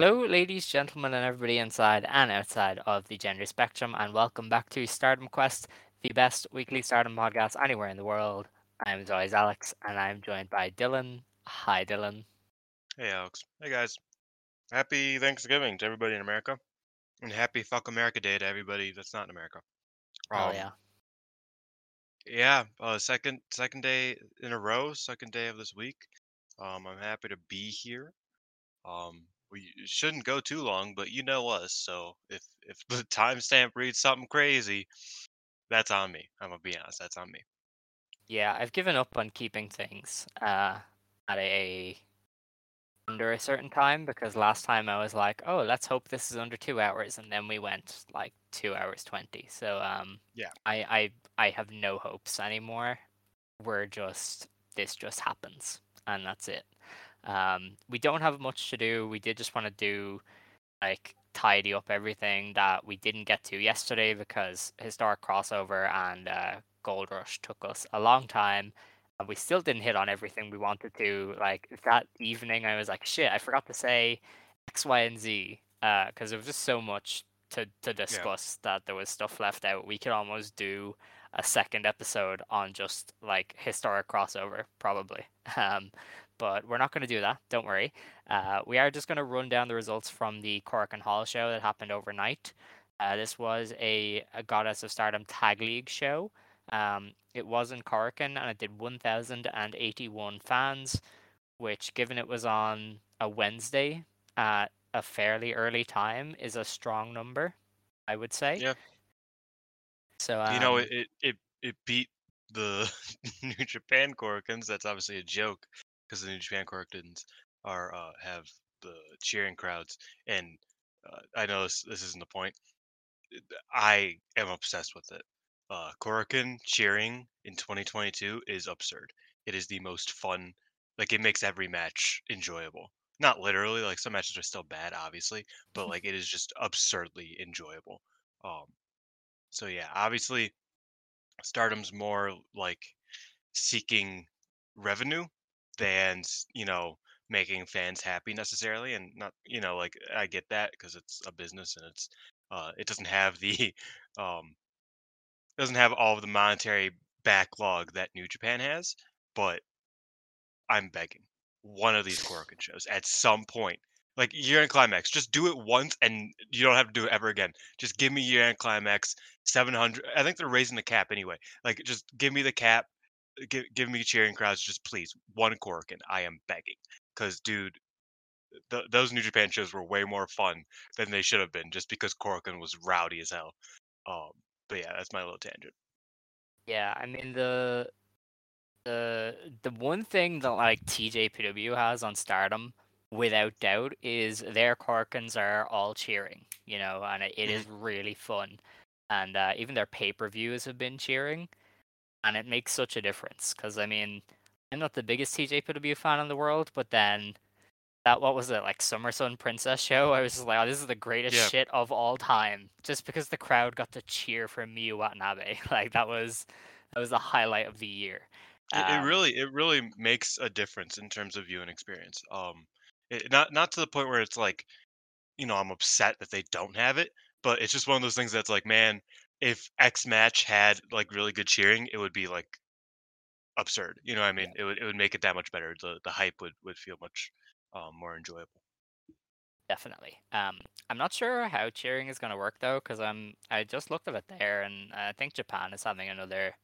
Hello, ladies, gentlemen, and everybody inside and outside of the gender spectrum, and welcome back to Stardom Quest, the best weekly Stardom podcast anywhere in the world. I'm as always Alex, and I'm joined by Dylan. Hi, Dylan. Hey, Alex. Hey, guys. Happy Thanksgiving to everybody in America. And happy Fuck America Day to everybody that's not in America. Oh Um, yeah, Yeah, uh, second second day in a row, second day of this week. Um, I'm happy to be here. Um, we shouldn't go too long, but you know us, so if if the timestamp reads something crazy, that's on me. I'm gonna be honest, that's on me. yeah. I've given up on keeping things uh, at a under a certain time because last time I was like, oh, let's hope this is under two hours, and then we went like two hours twenty. So um, Yeah. I I I have no hopes anymore. We're just this just happens, and that's it. Um, we don't have much to do. We did just want to do like tidy up everything that we didn't get to yesterday because historic crossover and uh, Gold Rush took us a long time. And we still didn't hit on everything we wanted to. Like that evening, I was like, "Shit, I forgot to say X, Y, and Z," Uh, because there was just so much to to discuss that there was stuff left out. We could almost do a second episode on just like historic crossover, probably. Um, but we're not going to do that. Don't worry. Uh, we are just going to run down the results from the Korakuen Hall show that happened overnight. Uh, this was a, a Goddess of Stardom Tag League show. Um, it was in Korakuen and it did 1,081 fans, which, given it was on a Wednesday at a fairly early time, is a strong number, I would say. Yeah. So um, you know, it, it it it beat the New Japan Korakuens. That's obviously a joke because the New Japan Korakuens are uh, have the cheering crowds, and uh, I know this this isn't the point. I am obsessed with it. Uh, Korakuen cheering in 2022 is absurd. It is the most fun. Like it makes every match enjoyable. Not literally, like some matches are still bad, obviously, but like it is just absurdly enjoyable. Um, so yeah, obviously, Stardom's more like seeking revenue than s- you know making fans happy necessarily, and not you know like I get that because it's a business and it's uh it doesn't have the um doesn't have all of the monetary backlog that New Japan has, but I'm begging one of these Korakuen shows at some point. Like year end climax, just do it once and you don't have to do it ever again. Just give me year end climax, 700. I think they're raising the cap anyway. Like just give me the cap, give, give me cheering crowds, just please. One Korakuen. I am begging. Because, dude, th- those New Japan shows were way more fun than they should have been just because Korakuen was rowdy as hell. Um, but yeah, that's my little tangent. Yeah, I mean the the the one thing that like TJPW has on Stardom, without doubt, is their Korakuens are all cheering, you know, and it, it is really fun. And uh, even their pay per views have been cheering, and it makes such a difference. Because I mean, I'm not the biggest TJPW fan in the world, but then that what was it like Summer Sun Princess show? I was just like, oh, this is the greatest Yeah. shit of all time, just because the crowd got to cheer for Miyu Watanabe. Like that was that was the highlight of the year. It, it Um, really it really makes a difference in terms of viewing experience. Um, it, not not to the point where it's like, you know, I'm upset that they don't have it, but it's just one of those things that's like, man, if X match had like really good cheering, it would be like absurd. You know what I mean? It would it would make it that much better. The the hype would would feel much um, more enjoyable. Definitely. Um, I'm not sure how cheering is going to work though, because I'm I just looked at it there, and I think Japan is having another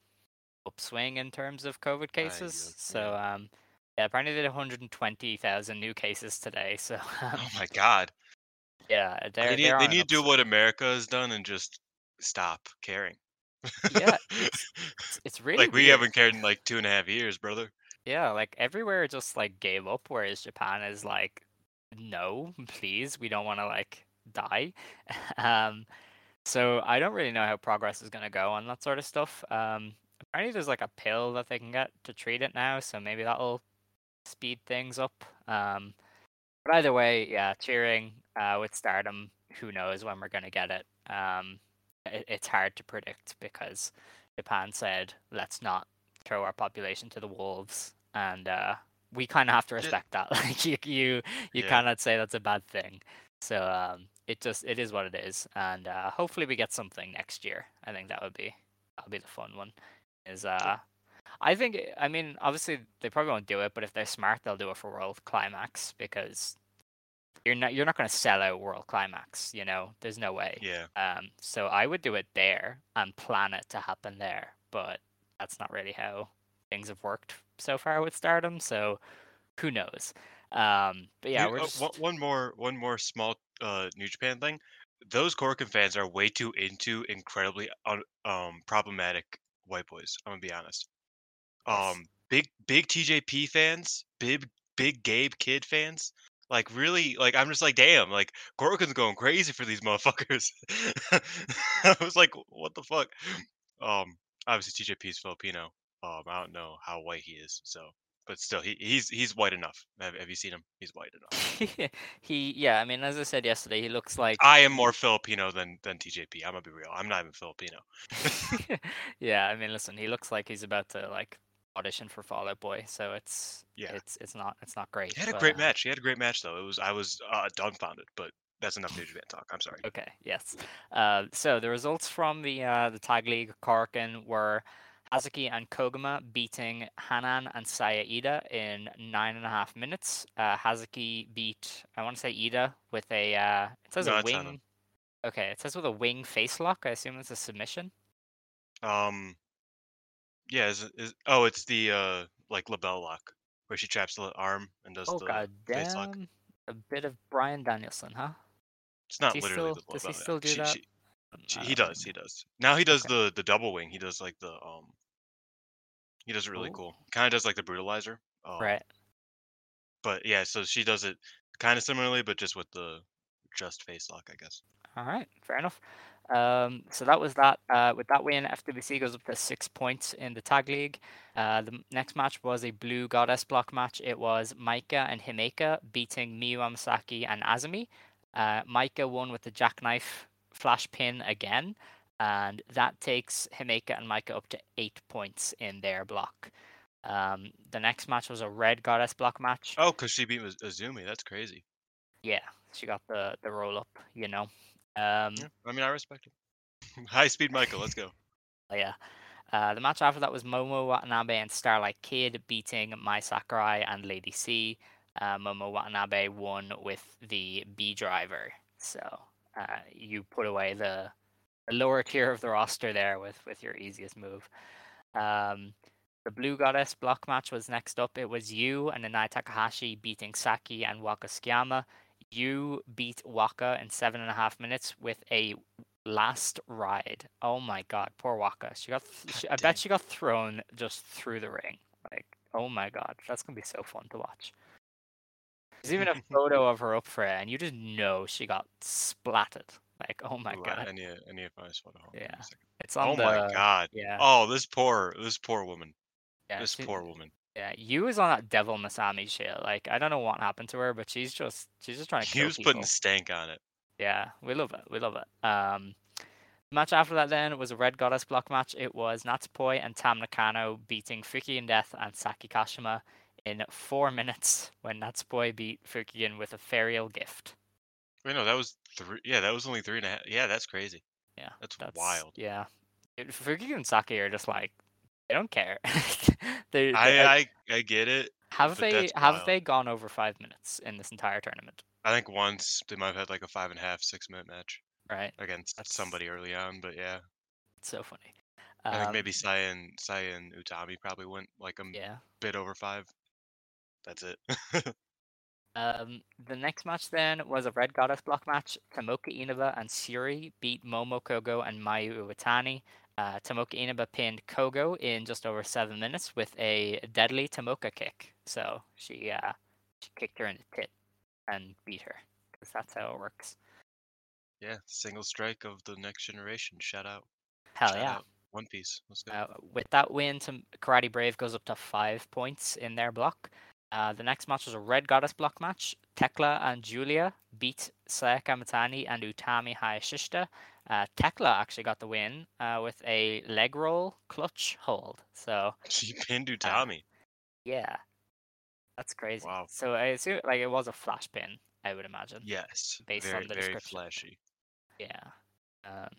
upswing in terms of COVID cases. yeah, So um, yeah, apparently they did 120,000 new cases today. So um, Oh my god, yeah, they're need they need to do what America has done and just stop caring. Yeah, it's it's, it's really like we weird. haven't cared in like two and a half years, brother. Yeah, like everywhere just like gave up, whereas Japan is like, no, please, we don't want to like die. um, so I don't really know how progress is gonna go on that sort of stuff. Um, apparently there's like a pill that they can get to treat it now, so maybe that'll speed things up. Um, but either way, yeah, cheering uh, with Stardom. Who knows when we're gonna get it? Um, it, it's hard to predict because Japan said let's not throw our population to the wolves, and uh, we kind of have to respect that. Like you, you, you Yeah. cannot say that's a bad thing. So um, it just it is what it is, and uh, hopefully we get something next year. I think that would be that would be the fun one. Is uh, I think I mean obviously they probably won't do it, but if they're smart, they'll do it for World Climax because you're not you're not going to sell out World Climax. You know, there's no way. Yeah. Um, so I would do it there and plan it to happen there, but that's not really how things have worked so far with Stardom. So who knows? Um, but yeah, we're uh, just one- one more one more small uh New Japan thing. Those Korakuen fans are way too into incredibly un, um problematic white boys. I'm gonna be honest. Um, big big TJP fans, big big Gabe Kidd fans. Like really, like I'm just like, damn, like Korakuen's going crazy for these motherfuckers. I was like, what the fuck? Um, obviously TJP is Filipino. Um, I don't know how white he is, so but still, he he's he's white enough. Have, have you seen him? He's white enough. he yeah. I mean, as I said yesterday, he looks like I am more Filipino than than TJP. I'm gonna be real. I'm not even Filipino. yeah, I mean, listen, he looks like he's about to like audition for Fall Out Boy, so it's Yeah. it's it's not it's not great. He had a but, great uh, match. He had a great match though. It was I was uh, dumbfounded, but that's enough New Japan talk. I'm sorry. Okay, yes. Uh, so the results from the uh, the tag league Korakuen were Hazuki and Koguma beating Hanan and Saya Ida in nine and a half minutes. Uh, Hazuki beat I want to say Ida with a uh, it says No, a it's Hanan. Okay, it says with a wing face lock. I assume it's a submission. Um, yeah. Is, is oh, it's the uh like LeBell lock where she traps the arm and does Oh the god face lock. damn! A bit of Bryan Danielson, huh? It's not he literally still- the does he still do She- that? she- she- I he don't does. He does. Now he does the the double wing. He does like the um. He does it really Ooh. cool. Kind of does like the brutalizer. Um, Right. But yeah, so she does it kind of similarly, but just with the just face lock, I guess. All right, fair enough. Um, so that was that. Uh, with that win, FWC goes up to six points in the tag league. Uh, the next match was a blue goddess block match. It was Maika and Himeka beating Miyu Amasaki and Azumi. Uh, Maika won with the jackknife flash pin again, and that takes Himeka and Maika up to eight points in their block. Um, the next match was a red goddess block match. Oh, because she beat Azumi. That's crazy. Yeah, she got the the roll up, you know. Um, Yeah, I mean, I respect it. High speed Michael, let's go. Oh, yeah. Uh, the match after that was Momo Watanabe and Starlight Kid beating Mai Sakurai and Lady C. Uh, Momo Watanabe won with the B driver. So uh, you put away the, the lower tier of the roster there with, with your easiest move. Um, the Blue Goddess block match was next up. It was Yuu and Nanae Takahashi beating Saki and Waka Tsukiyama. Yuu beat Waka in seven and a half minutes with a last ride. Oh my god, poor Waka. She got th- she, I bet she got thrown just through the ring. Like, oh my god, that's going to be so fun to watch. There's even a photo of her up for it and you just know she got splatted. Like, oh my god. Any need, a- I need to find this photo. Hold on Yeah. It's on Oh the my god. Yeah. Oh, this poor, this poor woman. yeah, This she- poor woman. Yeah, Yuu is on that Devil Masami shit. Like, I don't know what happened to her, but she's just she's just trying to He kill was people. putting stank on it. Yeah, we love it. We love it. Um, Match after that then was a Red Goddess block match. It was Natsupoi and Tam Nakano beating Fukigen Death and Saki Kashima in four minutes when Natsupoi beat Fukigen with a Fairial Gift. Wait, no, that was three. Yeah, that was only three and a half. Yeah, that's crazy. Yeah, That's wild. Yeah, Fukigen and Saki are just like they don't care. they, they- I, I I get it. have they have wild. they gone over five minutes in this entire tournament? I think once they might have had like a five and a half, six minute match Right, against That's- somebody early on. But yeah, it's so funny. I think Um, maybe Sai and Sai and Utami probably went like a yeah. bit over five. That's it. Um, the next match then was a Red Goddess block match. Tomoka Inaba and Suri beat Momo Kogo and Mayu Iwatani. Uh, Tomoka Inaba pinned Kogo in just over seven minutes with a deadly Tomoka kick. So she uh, she kicked her in the tit and beat her because that's how it works. yeah, single strike of the next generation. Shout out. Hell Shout yeah! out. One Piece. Uh, with that win, Karate Brave goes up to five points in their block. Uh, the next match was a Red Goddess block match. Tekla and Julia beat Saya Kamatani and Utami Hayashishita. Uh, Tekla actually got the win uh, with a leg roll clutch hold. So She pinned Utami. yeah, that's crazy. Wow. So I assume like it was a flash pin, I would imagine. yes. based very, on the very description. flashy. Yeah. Um,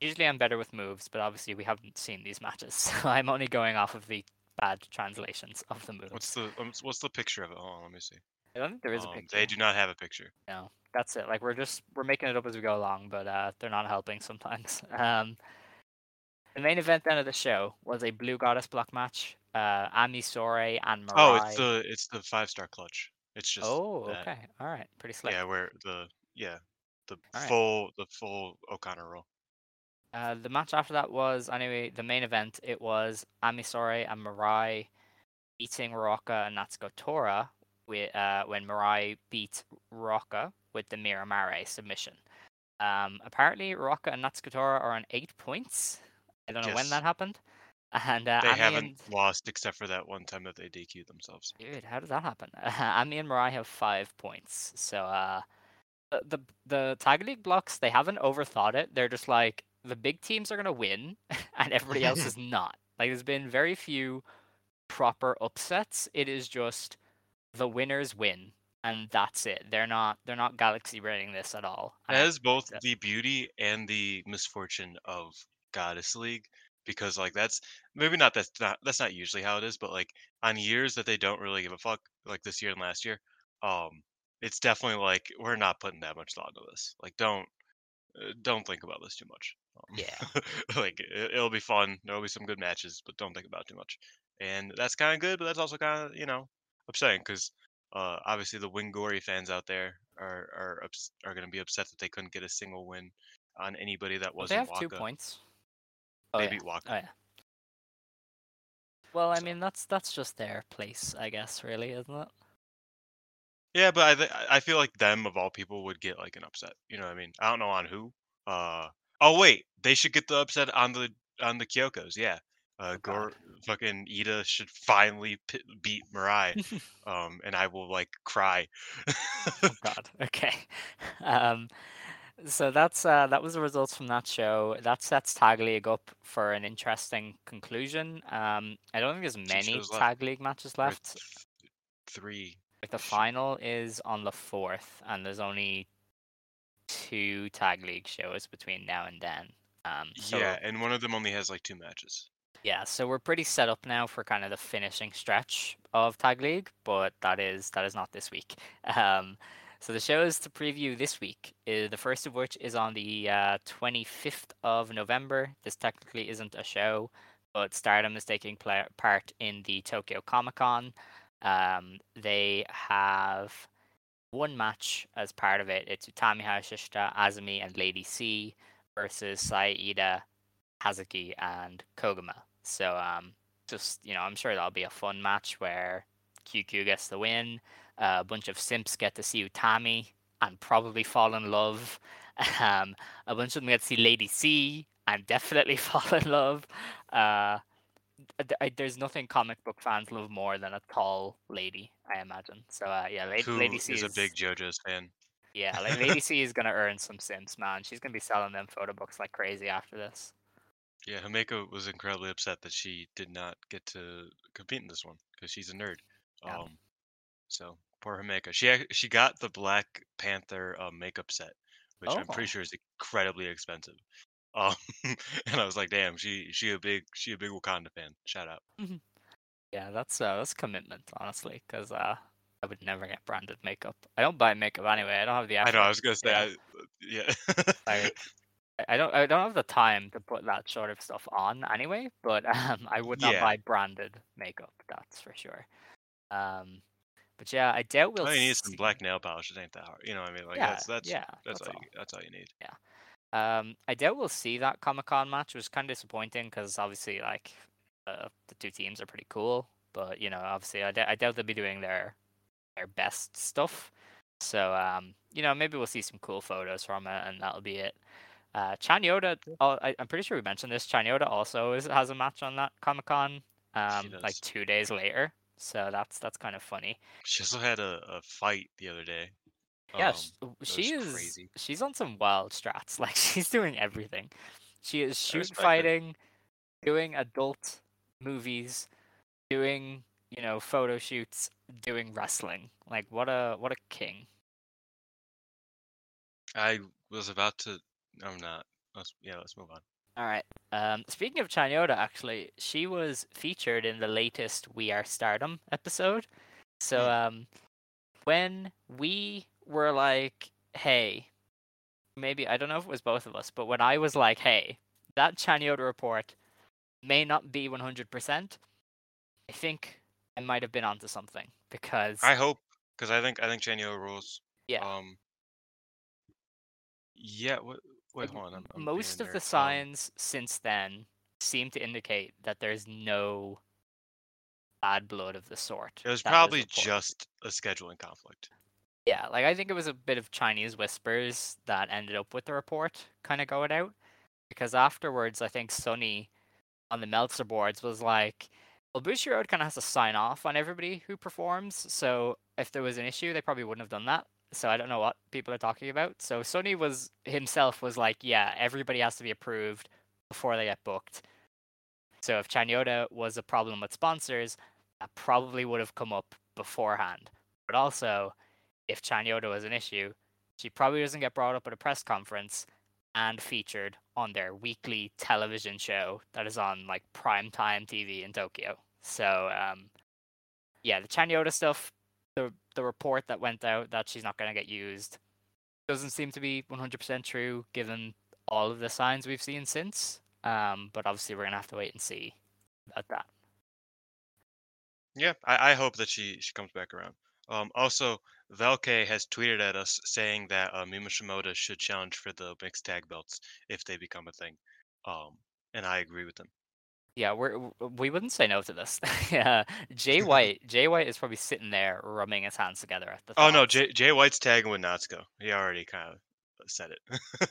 usually I'm better with moves, but obviously we haven't seen these matches, so I'm only going off of the bad translations of the moves. What's the um, what's the picture of it? Hold on, let me see. I don't think there is a Um, picture. They do not have a picture. No, that's it. Like we're just we're making it up as we go along, but uh, they're not helping sometimes. Um, the main event then of the show was a Blue Goddess block match. Uh, Ami Sourei and Mirai. Oh, it's the it's the five star clutch. It's just Oh, that. okay, all right, pretty slick. Yeah, where the yeah the Alright. full the full O'Connor roll. Uh, the match after that was anyway the main event. It was Ami Sourei and Mirai beating Ruaka and Natsuko Tora with uh, when Mirai beat Ruaka with the Miramare submission. Um, apparently Ruaka and Natsuko Tora are on eight points. I don't know when that happened. And uh, They Ami haven't and- lost except for that one time that they DQ'd themselves. Dude, how did that happen? Ami and Mirai have five points. So uh, the, the the tag league blocks they haven't overthought it. They're just like the big teams are gonna win, and everybody else is not. Like there's been very few proper upsets. It is just the winners win, and that's it. They're not they're not galaxy rating this at all. It and I- has both the beauty and the misfortune of Goddess League because like that's maybe not that's not that's not usually how it is, but like on years that they don't really give a fuck, like this year and last year, um, it's definitely like we're not putting that much thought into this. Like don't uh, don't think about this too much. Um, Yeah. like it, it'll be fun. There'll be some good matches, but don't think about it too much. And that's kind of good, but that's also kind of you know upsetting because uh, obviously the Wingori fans out there are are ups- are going to be upset that they couldn't get a single win on anybody that wasn't They have two Waka. points. Oh, They yeah. beat Waka. Oh yeah. Well, I So- mean that's that's just their place, I guess. Really, isn't it? Yeah, but I th- I feel like them of all people would get like an upset. You know what I mean? I don't know on who. Uh oh wait, they should get the upset on the on the Kyokos. Yeah. Uh, Gor fucking Ida should finally p- beat Mirai, um, and I will like cry. Oh God. Okay. Um, so that's uh, that was the results from that show. That sets Tag League up for an interesting conclusion. Um, I don't think there's many. Tag League matches left. th- three. Like the final is on the fourth, and there's only two Tag League shows between now and then. Um, so yeah, and one of them only has like two matches. Yeah, so we're pretty set up now for kind of the finishing stretch of Tag League, but that is that is not this week. Um, so the shows to preview this week, is, the first of which is on the uh, 25th of November. This technically isn't a show, but Stardom is taking part in the Tokyo Comic Con. Um, they have one match as part of it. It's Utami Hayashishita, Azumi, and Lady C versus Saida, Hazuki, and Koguma. So um, just you know, I'm sure that'll be a fun match where QQ gets the win. Uh, a bunch of simps get to see Utami and probably fall in love. Um, a bunch of them get to see Lady C and definitely fall in love. Uh, th- I, there's nothing comic book fans love more than a tall lady, I imagine. So uh, yeah, Lady, Who Lady C is a big JoJo's fan? Yeah, like Lady C is gonna earn some sims, man. She's gonna be selling them photo books like crazy after this. Yeah, Himeka was incredibly upset that she did not get to compete in this one because she's a nerd. Yeah. Um, so poor Himeka. She ac- she got the Black Panther uh, makeup set, which I'm Oh. pretty sure is incredibly expensive. Um, and I was like, damn, she she a big she a big Wakanda fan. Shout out. Yeah, that's uh, that's commitment, honestly, because uh, I would never get branded makeup. I don't buy makeup anyway. I don't have the. I know. I was gonna say, yeah. I, yeah. Like, I- I don't I don't have the time to put that sort of stuff on anyway, but um, I would not Yeah. buy branded makeup. That's for sure. Um, but yeah, I doubt we'll. all you need some black nail polish. It ain't that hard. You know what I mean? Like Yeah, that's that's yeah, that's, that's all, all. You, that's all you need. Yeah. Um, I doubt we'll see that Comic Con match. It was kind of disappointing because obviously, like, uh, the two teams are pretty cool, but you know, obviously, I, d- I doubt they'll be doing their their best stuff. So, um, you know, maybe we'll see some cool photos from it, and that'll be it. Uh, Chan Yoda, oh, I, I'm pretty sure we mentioned this. Chan Yoda also is, has a match on that Comic Con, um, like two days later. So that's that's kind of funny. She also had a, a fight the other day. Yeah, Um, sh- she is. crazy. She's on some wild strats. Like she's doing everything. She is shoot it. fighting, doing adult movies, doing you know photo shoots, doing wrestling. Like what a what a king. I was about to. I'm not. Let's yeah. Let's move on. All right. Um, speaking of Chanyoda, actually, she was featured in the latest We Are Stardom episode. So, um, when we were like, "Hey," maybe I don't know if it was both of us, but when I was like, "Hey," that Chanyoda report may not be 100%. I think I might have been onto something because I hope because I think I think Chanyo rules. yeah, Um. Yeah. What? Wait. Hold on. I'm, I'm most of there. the signs since then seem to indicate that there's no bad blood of the sort. it was probably reported. just a scheduling conflict. yeah, like I think it was a bit of Chinese whispers that ended up with the report kind of going out because afterwards I think Sunny on the Meltzer boards was like, well, Bushiroad kind of has to sign off on everybody who performs, so if there was an issue, they probably wouldn't have done that. So I don't know what people are talking about. So Sunny was himself was like, yeah, everybody has to be approved before they get booked. So if Chanyoda was a problem with sponsors, that probably would have come up beforehand. But also, if Chanyoda was an issue, she probably doesn't get brought up at a press conference and featured on their weekly television show that is on like primetime TV in Tokyo. So um, yeah, the Chanyoda stuff, the the report that went out that she's not going to get used doesn't seem to be 100% true given all of the signs we've seen since. Um, but obviously we're going to have to wait and see about that. Yeah, I, I hope that she she comes back around. Um, also, Velke has tweeted at us saying that uh, Mima Shimoda should challenge for the mixed tag belts if they become a thing. Um, and I agree with him. Yeah, we're we wouldn't say no to this. yeah, Jay White, Jay White is probably sitting there rubbing his hands together at the. Oh no, thoughts. Jay, Jay White's tagging with Natsuko. He already kind of said it.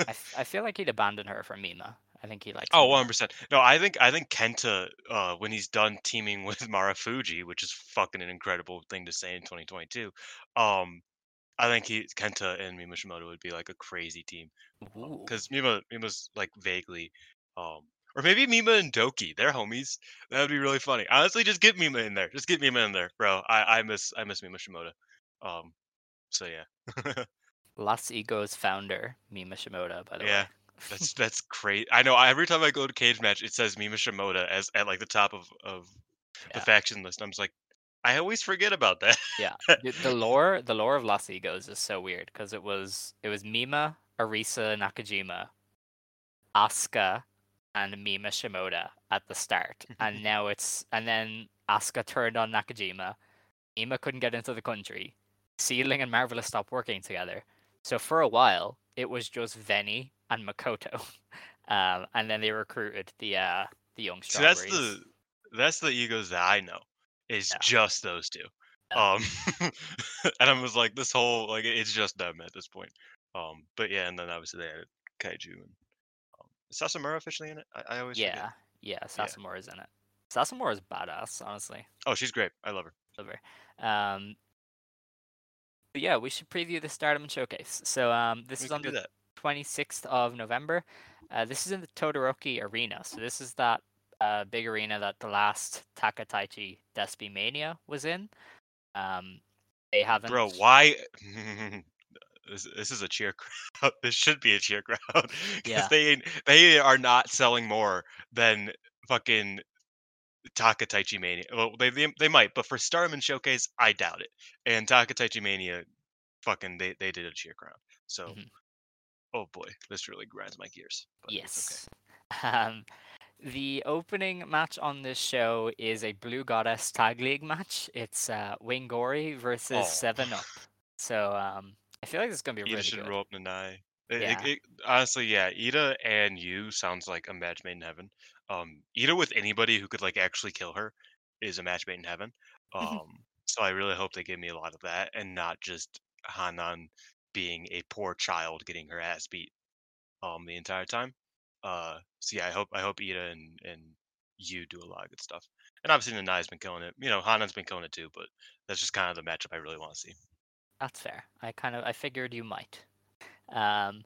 I, f- I feel like he'd abandon her for Mima. I think he likes. Oh, 100 percent. No, I think I think Kenta, uh, when he's done teaming with Marufuji, which is fucking an incredible thing to say in 2022. Um, I think he Kenta and Mima Shimoda would be like a crazy team because Mima Mima's like vaguely, um, or maybe Mima and Doki, they're homies. That would be really funny. Honestly, just get Mima in there. Just get Mima in there, bro. I I miss I miss Mima Shimoda. Um, so yeah. Las Egos founder Mima Shimoda, by the Yeah, way. That's that's great. I know. Every time I go to Cagematch, it says Mima Shimoda as at like the top of of the faction list. I'm just like, I always forget about that. Yeah, the, the lore, the lore of Las Egos is so weird because it was it was Mima, Arisa Nakajima, Asuka, and Mima Shimoda at the start, and now it's and then Asuka turned on Nakajima. Mima couldn't get into the country. Seadlinnng and Marvelous stopped working together. So for a while, it was just Veny and Makoto, um, and then they recruited the uh, the young See, that's the that's the egos that I know. Is Yeah. just those two. Yeah. Um, and I was like, this whole like it's just them at this point. Um, but yeah, and then obviously they added Kaiju and is Sasamura officially in it? I, I always yeah, forget. yeah. is in it. Sasamura is badass, honestly. Oh, she's great. I love her. Love her. Um, But yeah, we should preview the Stardom Showcase. So um, this We is on the 26th of November. Uh, this is in the Todoroki Arena. So this is that uh, big arena that the last Takataichi Despi Mania was in. Um, they haven't. Bro, why? this, this is a cheer crowd. This should be a cheer crowd because Yeah. they they are not selling more than fucking Takataichi Mania. Well, they, they they might, but for Starman Showcase, I doubt it. And Takataichi Mania, fucking they they did a cheer crowd. So, Mhm. oh boy, this really grinds my gears. but it's okay. Yes. Um, the opening match on this show is a Blue Goddess Tag League match. It's uh, Wingori versus Oh. Seven Up. So um, I feel like this is gonna be Ida really should good. roll up Nanae. It, it- Yeah. it- honestly, yeah, Ida and Yuu sounds like a match made in heaven. Um, Ida with anybody who could like actually kill her is a match made in heaven. Um, so I really hope they give me a lot of that and not just Hanan being a poor child getting her ass beat um the entire time. Uh, so yeah, I hope I hope Ida and and Yuu do a lot of good stuff. And obviously Nanae's been killing it. You know, Hanan's been killing it too, but that's just kind of the matchup I really want to see. That's fair. I kind of I figured you might. Um,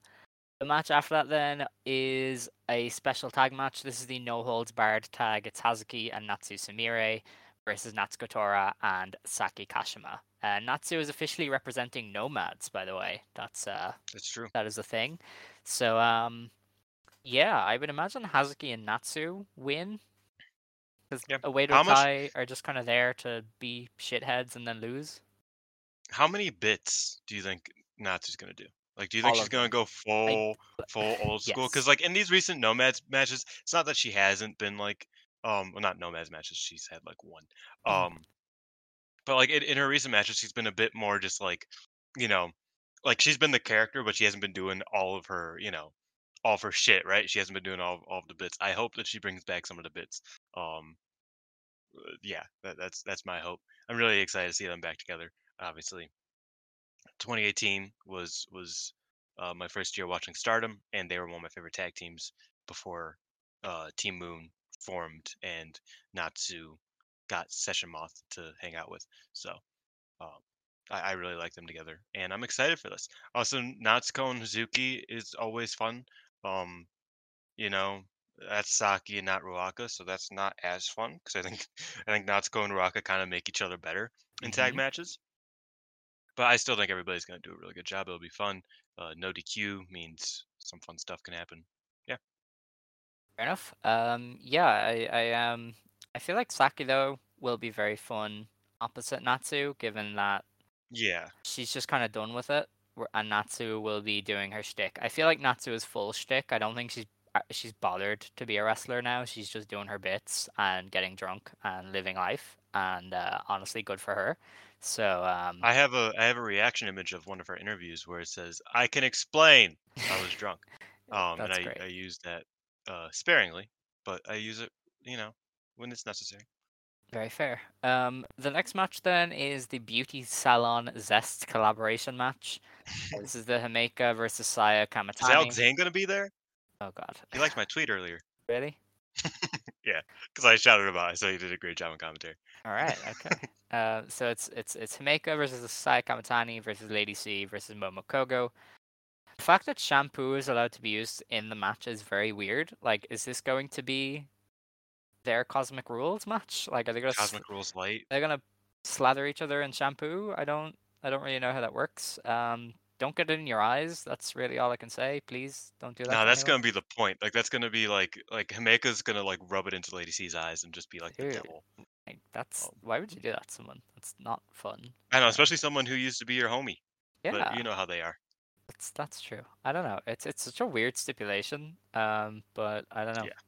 the match after that then is a special tag match. This is the no holds barred tag. It's Hazuki and Natsu Sumire versus Natsuko Tora and Saki Kashima. Uh, Natsu is officially representing Nomads, by the way. That's uh That's true. that is a thing. So um, yeah, I would imagine Hazuki and Natsu win. Because Yeah. Away to How much- are just kind of there to be shitheads and then lose. How many bits do you think Natsu's gonna do? Like, do you think All she's gonna go full, full old school? Because Yes. like in these recent Nomads matches, it's not that she hasn't been like, um, well, not Nomads matches. She's had like one, Mhm. um, but like in, in her recent matches, she's been a bit more just like, you know, like she's been the character, but she hasn't been doing all of her, you know, all of her shit, right? She hasn't been doing all, all of the bits. I hope that she brings back some of the bits. Um, uh, yeah, that, that's that's my hope. I'm really excited to see them back together. Obviously, 2018 was was uh, my first year watching Stardom, and they were one of my favorite tag teams before uh, Team Moon formed and Natsu got Session Moth to hang out with. So um, I, I really like them together, and I'm excited for this. Also, Natsuko and Hazuki is always fun. Um, you know, that's Saki and not Ruaka, so that's not as fun because I think I think Natsuko and Ruaka kind of make each other better in tag Mhm. matches. But I still think everybody's gonna do a really good job. It'll be fun. Uh, no DQ means some fun stuff can happen. Yeah. Fair enough. Um, yeah, I, I um, I feel like Saki though will be very fun opposite Natsu, given that Yeah, she's just kind of done with it, and Natsu will be doing her shtick. I feel like Natsu is full shtick. I don't think she's uh, she's bothered to be a wrestler now. She's just doing her bits and getting drunk and living life, and uh, honestly, good for her. So um, I have a I have a reaction image of one of her interviews where it says, "I can explain I was drunk," um, and I great. I use that uh, sparingly, but I use it, you know, when it's necessary. Very fair. Um, the next match then is the Beauty Salon Zest collaboration match. this is the Himeka versus Saya Is Kamatani. Alex Zane gonna be there? Oh god. He liked my tweet earlier Really? because I shouted about it, so he did a great job on commentary. All right. Okay. uh, so it's it's it's Himeka versus Saya Kamatani versus Lady C versus Momo Kogo. The fact that shampoo is allowed to be used in the match is very weird. Like, is this going to be their Cosmic Rules match? Like, are they gonna Cosmic Rules Light. they're gonna slather each other in shampoo? I don't I don't really know how that works. Um, don't get it in your eyes. That's really all I can say. Please don't do that. No, that's anyone. gonna be the point. Like that's gonna be like like Himeka's gonna like rub it into Lady C's eyes and just be like the devil. Like, that's Oh. why would you do that to someone? That's not fun. I know, especially someone who used to be your homie. Yeah. But you know how they are. That's that's true. I don't know. It's it's such a weird stipulation. Um, but I don't know. Yeah.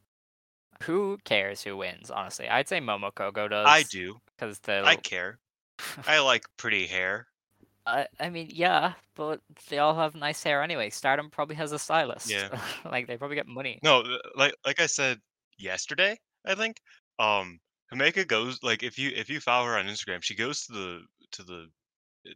Who cares who wins? Honestly, I'd say Momokogo does. I do. because the I care. I like pretty hair. I I mean yeah, but they all have nice hair anyway. Stardom probably has a stylist. Yeah. like they probably get money. No, like like I said yesterday, I think. Um Himeka goes like if you if you follow her on Instagram, she goes to the to the uh,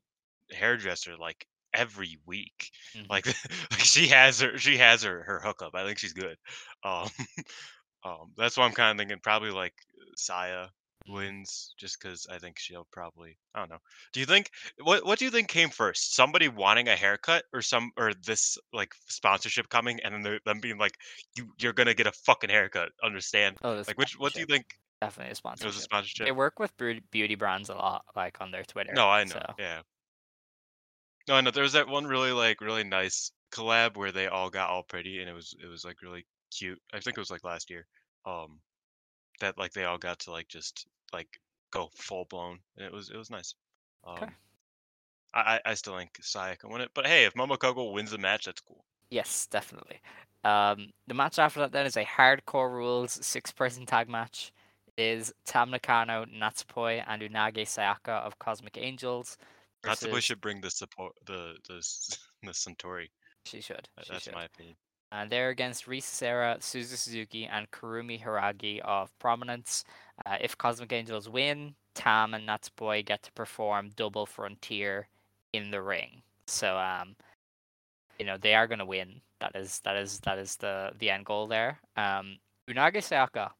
hairdresser like every week. Mhm. Like like she has her she has her her hookup. I think she's good. Um um that's why I'm kind of thinking probably like Saya wins just because I think she'll probably I don't know. Do you think what what do you think came first? Somebody wanting a haircut or some or this like sponsorship coming and then them being like you you're gonna get a fucking haircut. Understand? Oh, the Like which what do you think Definitely a sponsorship. it was a sponsorship. They work with beauty brands a lot, like on their Twitter. No, I know. So Yeah. No, I know. There was that one really like really nice collab where they all got all pretty and it was it was like really cute. I think it was like last year. Um, that like they all got to like just like go full blown and it was it was nice. Um, Okay. I I still think Saya can win it, but hey, if Momokogo wins the match, that's cool. yes, definitely. Um, the match after that then is a hardcore rules six person tag match. It is Tam Nakano, Natsupoi, and Unagi Sayaka of Cosmic Angels. Natsupoi should bring the support the the the Centauri. She should. She That's should. my opinion. And they're against Risa Sera, Suzu Suzuki, and Kurumi Hiragi of Prominence. Uh, if Cosmic Angels win, Tam and Natsupoi get to perform double frontier in the ring. So, um, you know, they are going to win. That is that is that is the the end goal there. Um, Unagi Sayaka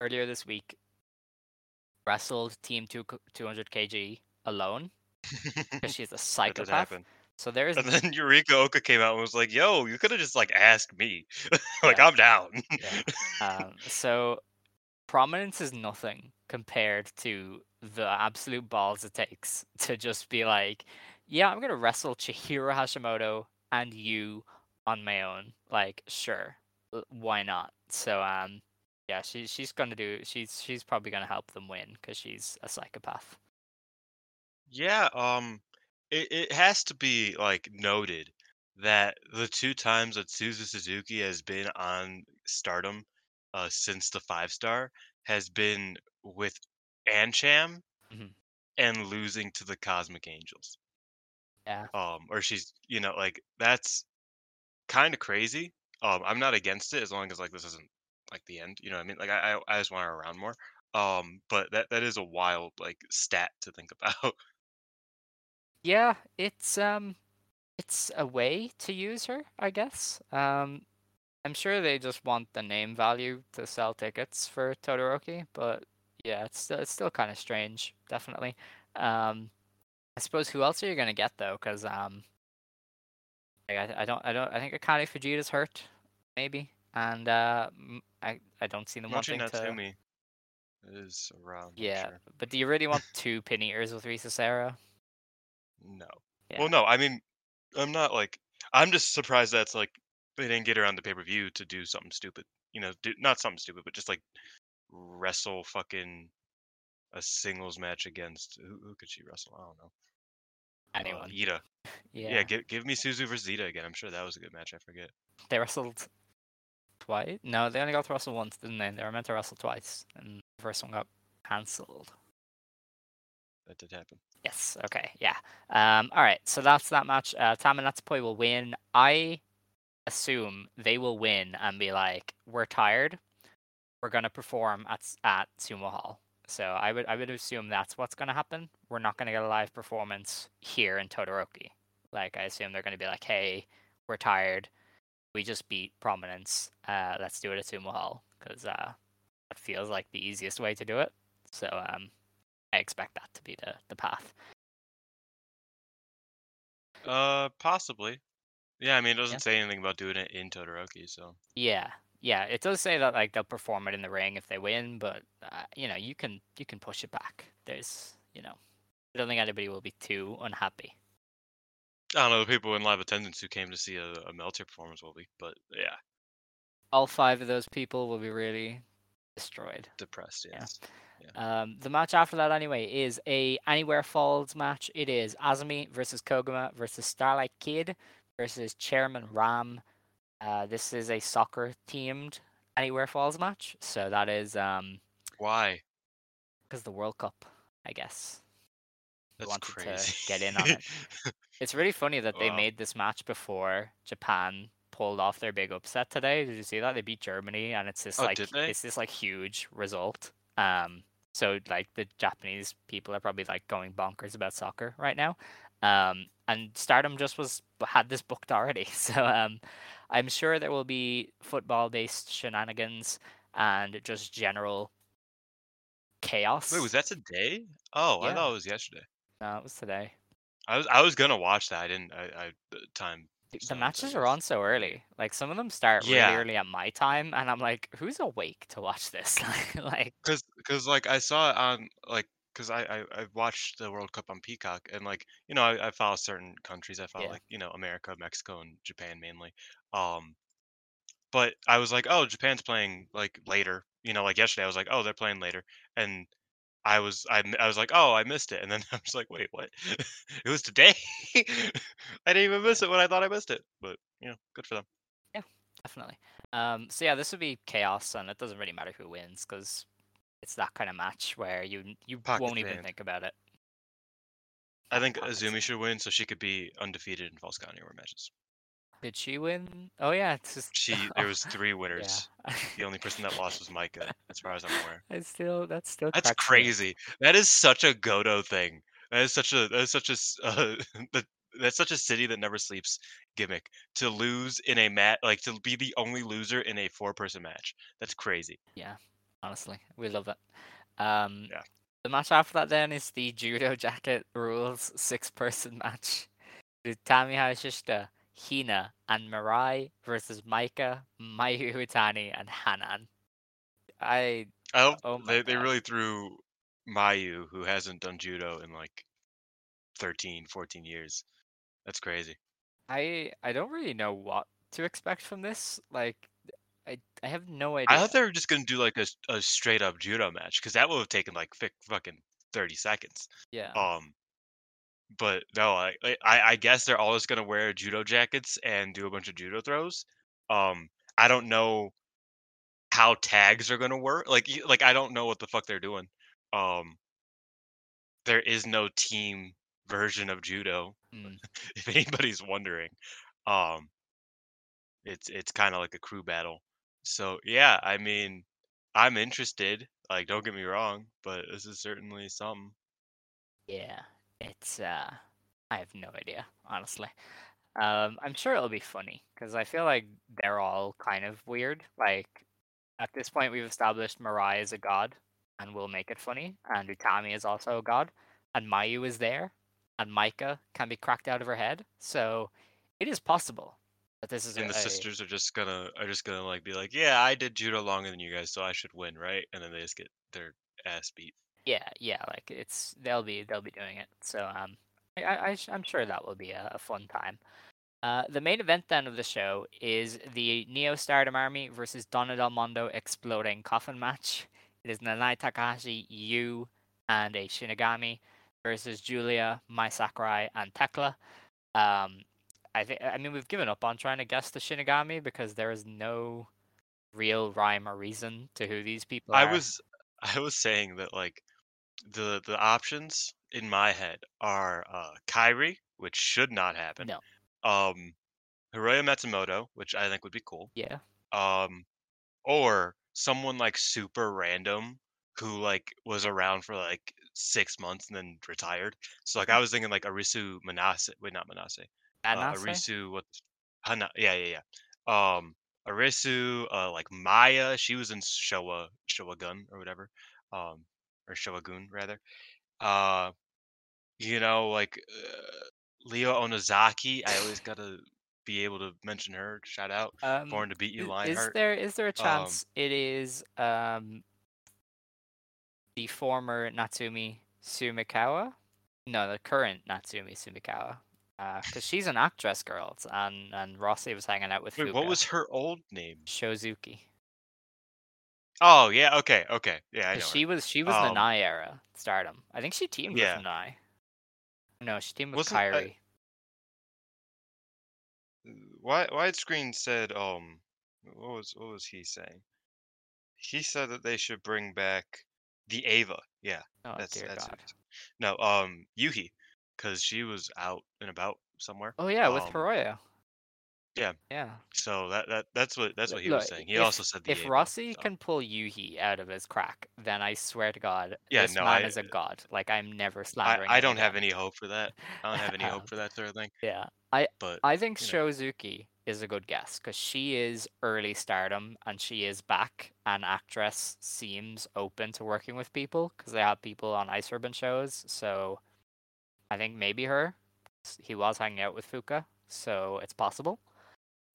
earlier this week wrestled Team two, 200 kg alone because she's a psychopath. So there is And then Yurika Oka came out and was like, "Yo, you could have just like asked me. like Yeah. I'm down." Yeah. um, so prominence is nothing compared to the absolute balls it takes to just be like, yeah, I'm gonna wrestle Chihiro Hashimoto and Yuu on my own. Like, sure, l- why not? So, um, yeah, she she's gonna do. She's she's probably gonna help them win because she's a psychopath. Yeah, um, it, it has to be like noted that the two times that Suzu Suzuki has been on Stardom uh, since the five star has been with Ancham Mhm. and losing to the Cosmic Angels. Yeah. Um, or she's, you know, like that's kind of crazy. Um, I'm not against it as long as like this isn't like the end. You know what I mean? Like I, I, I just want her around more. Um, but that that is a wild like stat to think about. Yeah, it's um it's a way to use her, I guess. Um I'm sure they just want the name value to sell tickets for Todoroki, but yeah, it's still it's still kind of strange, definitely. Um I suppose who else are you gonna get though? Because um like, I I don't I don't I think Akane Fujita's hurt, maybe, and uh I I don't see them Mochi wanting to. Natsumi is around. Yeah, sure. but do you really want two pin eaters with Risa Sera? No. Yeah. Well, no. I mean, I'm not like. I'm just surprised that's like they didn't get around the pay per view to do something stupid. You know, do, not something stupid, but just like wrestle fucking a singles match against who, who could she wrestle? I don't know. Uh, Anyone? Ida. yeah. Yeah. give give me Suzu versus Ida again. I'm sure that was a good match. I forget. They wrestled twice. No, they only got to wrestle once, didn't they? They were meant to wrestle twice, and the first one got cancelled. That did happen. Yes. Okay. Yeah. Um. All right. So that's that match. Uh, Tam and Natsupoi will win. I assume they will win and be like, "We're tired. We're gonna perform at at Sumo Hall." So I would I would assume that's what's gonna happen. We're not gonna get a live performance here in Todoroki. Like I assume they're gonna be like, "Hey, we're tired. We just beat Prominence. Uh, let's do it at Sumo Hall because uh, feels like the easiest way to do it." So um, I expect that to be the the path. Uh, possibly. Yeah. I mean, it doesn't Yeah. say anything about doing it in Todoroki, so. Yeah, yeah. It does say that like they'll perform it in the ring if they win, but uh, you know you can you can push it back. There's you know I don't think anybody will be too unhappy. I don't know the people in live attendance who came to see a, a Melter performance will be, but yeah, All five of those people will be really destroyed. depressed. Yeah. Um, the match after that anyway is a Anywhere Falls match. It is Azumi versus Koguma versus Starlight Kid versus Chairman Ram. Uh, this is a soccer themed Anywhere Falls match, so that is um Why? because the World Cup, I guess. That's wanted crazy. to get in on it. It's really funny that they made this match before Japan pulled off their big upset today. Did you see that? They beat Germany and it's this Oh, like it's this like huge result. Um so like the Japanese people are probably like going bonkers about soccer right now. Um and Stardom just was had this booked already. So um I'm sure there will be football based shenanigans and just general chaos. Wait, was that today? Oh, I thought it was yesterday. No, it was today. I was I was gonna watch that. I didn't. I, I time. The- The matches are on so early. Like some of them start Yeah. really early at my time, and I'm like, who's awake to watch this? like, Cause, cause like I saw it on like, cause I I I watched the World Cup on Peacock and like you know I, I follow certain countries. I follow Yeah. like you know America, Mexico, and Japan mainly. Um, but I was like, oh, Japan's playing like later. You know, like yesterday I was like, oh, they're playing later, and I was I, I was like, oh, I missed it, and then I was like, wait, what? it was today. I didn't even miss it when I thought I missed it. But you know, good for them. Yeah, definitely. Um, so yeah, this would be chaos, and it doesn't really matter who wins because it's that kind of match where you you Pocket won't even think about it. I think. Azumi should win so she could be undefeated in Falls Count Anywhere matches. Did she win? Oh yeah, it's just She there was three winners. Yeah. The only person that lost was Maika, as far as I'm aware. It's still that's still That's crazy. That is such a Godo thing. That is such a that is such a uh, that that's such a city that never sleeps gimmick to lose in a mat like to be the only loser in a four person match. That's crazy. Yeah, honestly, we love it. Um, Yeah. The match after that then is the judo jacket rules six person match. Utami Hayashishita, Hina, and Mirai versus Maika, Mayu Iwatani, and Hanan. I I hope Oh they, they really threw Mayu, who hasn't done judo in like 13, 14 years. That's crazy. I I don't really know what to expect from this. Like I I have no idea. I thought they were just gonna do like a, a straight up judo match because that would have taken like fic- fucking 30 seconds. yeah. Um, but no, I, I I guess they're all just gonna wear judo jackets and do a bunch of judo throws. Um, I don't know how tags are gonna work. Like like I don't know what the fuck they're doing. Um, there is no team version of judo. Mm. If anybody's wondering, um, it's it's kind of like a crew battle. So yeah, I mean, I'm interested. Like, don't get me wrong, but this is certainly something. Yeah, it's uh, I have no idea, honestly. Um, I'm sure it'll be funny because I feel like they're all kind of weird. Like at this point, we've established Mirai is a god, and we'll make it funny. And Utami is also a god, and Mayu is there, and Maika can be cracked out of her head. So it is possible that this is and a, the sisters are just gonna are just gonna like be like, yeah, I did judo longer than you guys, so I should win, right? And then they just get their ass beat. Yeah, yeah, like it's they'll be they'll be doing it. So um, I, I I'm sure that will be a, a fun time. Uh, the main event then of the show is the Neo Stardom Army versus Donna Del Mondo Exploding Coffin match. It is Nanae Takahashi, Yuu, and a Shinigami versus Giulia, Mai Sakurai, and Thekla. Um, I think I mean we've given up on trying to guess the Shinigami because there is no real rhyme or reason to who these people I are. was I was saying that like the the options in my head are uh Kyrie, which should not happen. No. Um Hiroyo Matsumoto, which I think would be cool. yeah. Um or someone like super random who like was around for like six months and then retired. So like I was thinking like Arisu Manase wait not Manase. uh, Arisu, what? Hana, yeah, yeah, yeah. Um, Arisu, uh, like Maya, she was in Showa Showa Gun or whatever, um, or Showagun rather. Uh, you know, like uh, Leo Onozaki. I always gotta be able to mention her. Shout out, Um, Born to Beat You, i- is there is there a Um, chance it is um the former Natsumi Sumikawa? No, the current Natsumi Sumikawa. Uh because she's an actress, girls, and and Rossy was hanging out with Wait, what was her old name? Showzuki? Oh yeah, okay, okay, yeah, I know. 'Cause her. she was she was Um, Nanae era Stardom. I think she teamed Yeah. with Nanae. No, she teamed with Wasn't I- Kyrie. Why widescreen said um what was what was he saying? He said that they should bring back the Ava. Yeah, oh that's dear that's God. it. No, um Yuhi, because she was out and about somewhere. Oh yeah, with um, Hiroyo. Yeah. Yeah. So that that that's what that's what he look, was saying. He if- also said the if Rossy so. can pull Yuhi out of his crack, then I swear to God, Yeah, this no, man I- is a god. Like I'm never I, slandering. I him don't have any hope for that. I don't have any hope for that sort of thing. Yeah, I But I think you know. Showzuki is a good guess because she is early stardom and she is back. An actress seems open to working with people because they have people on Ice Ribbon shows. So I think maybe her. He was hanging out with Fuka, so it's possible.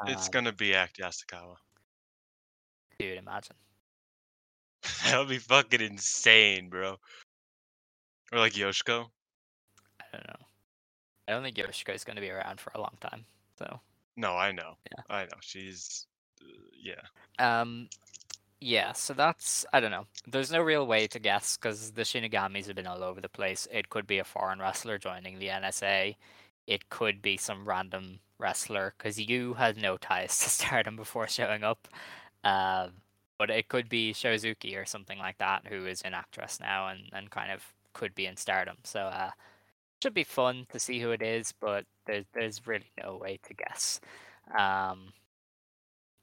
It's Um, gonna be Act Yasukawa. dude. Imagine. that would be fucking insane, bro. Or like Yoshiko. I don't know. I don't think Yoshiko is going to be around for a long time. So No, I know. Yeah. I know. She's uh, yeah. Um, yeah, so that's I don't know. There's no real way to guess because the Shinigamis have been all over the place. It could be a foreign wrestler joining the NSA. It could be some random wrestler because you had no ties to Stardom before showing up. Um, but it could be Showzuki or something like that who is an actress now and, and kind of could be in Stardom. So uh, should be fun to see who it is, but there's there's really no way to guess. Um,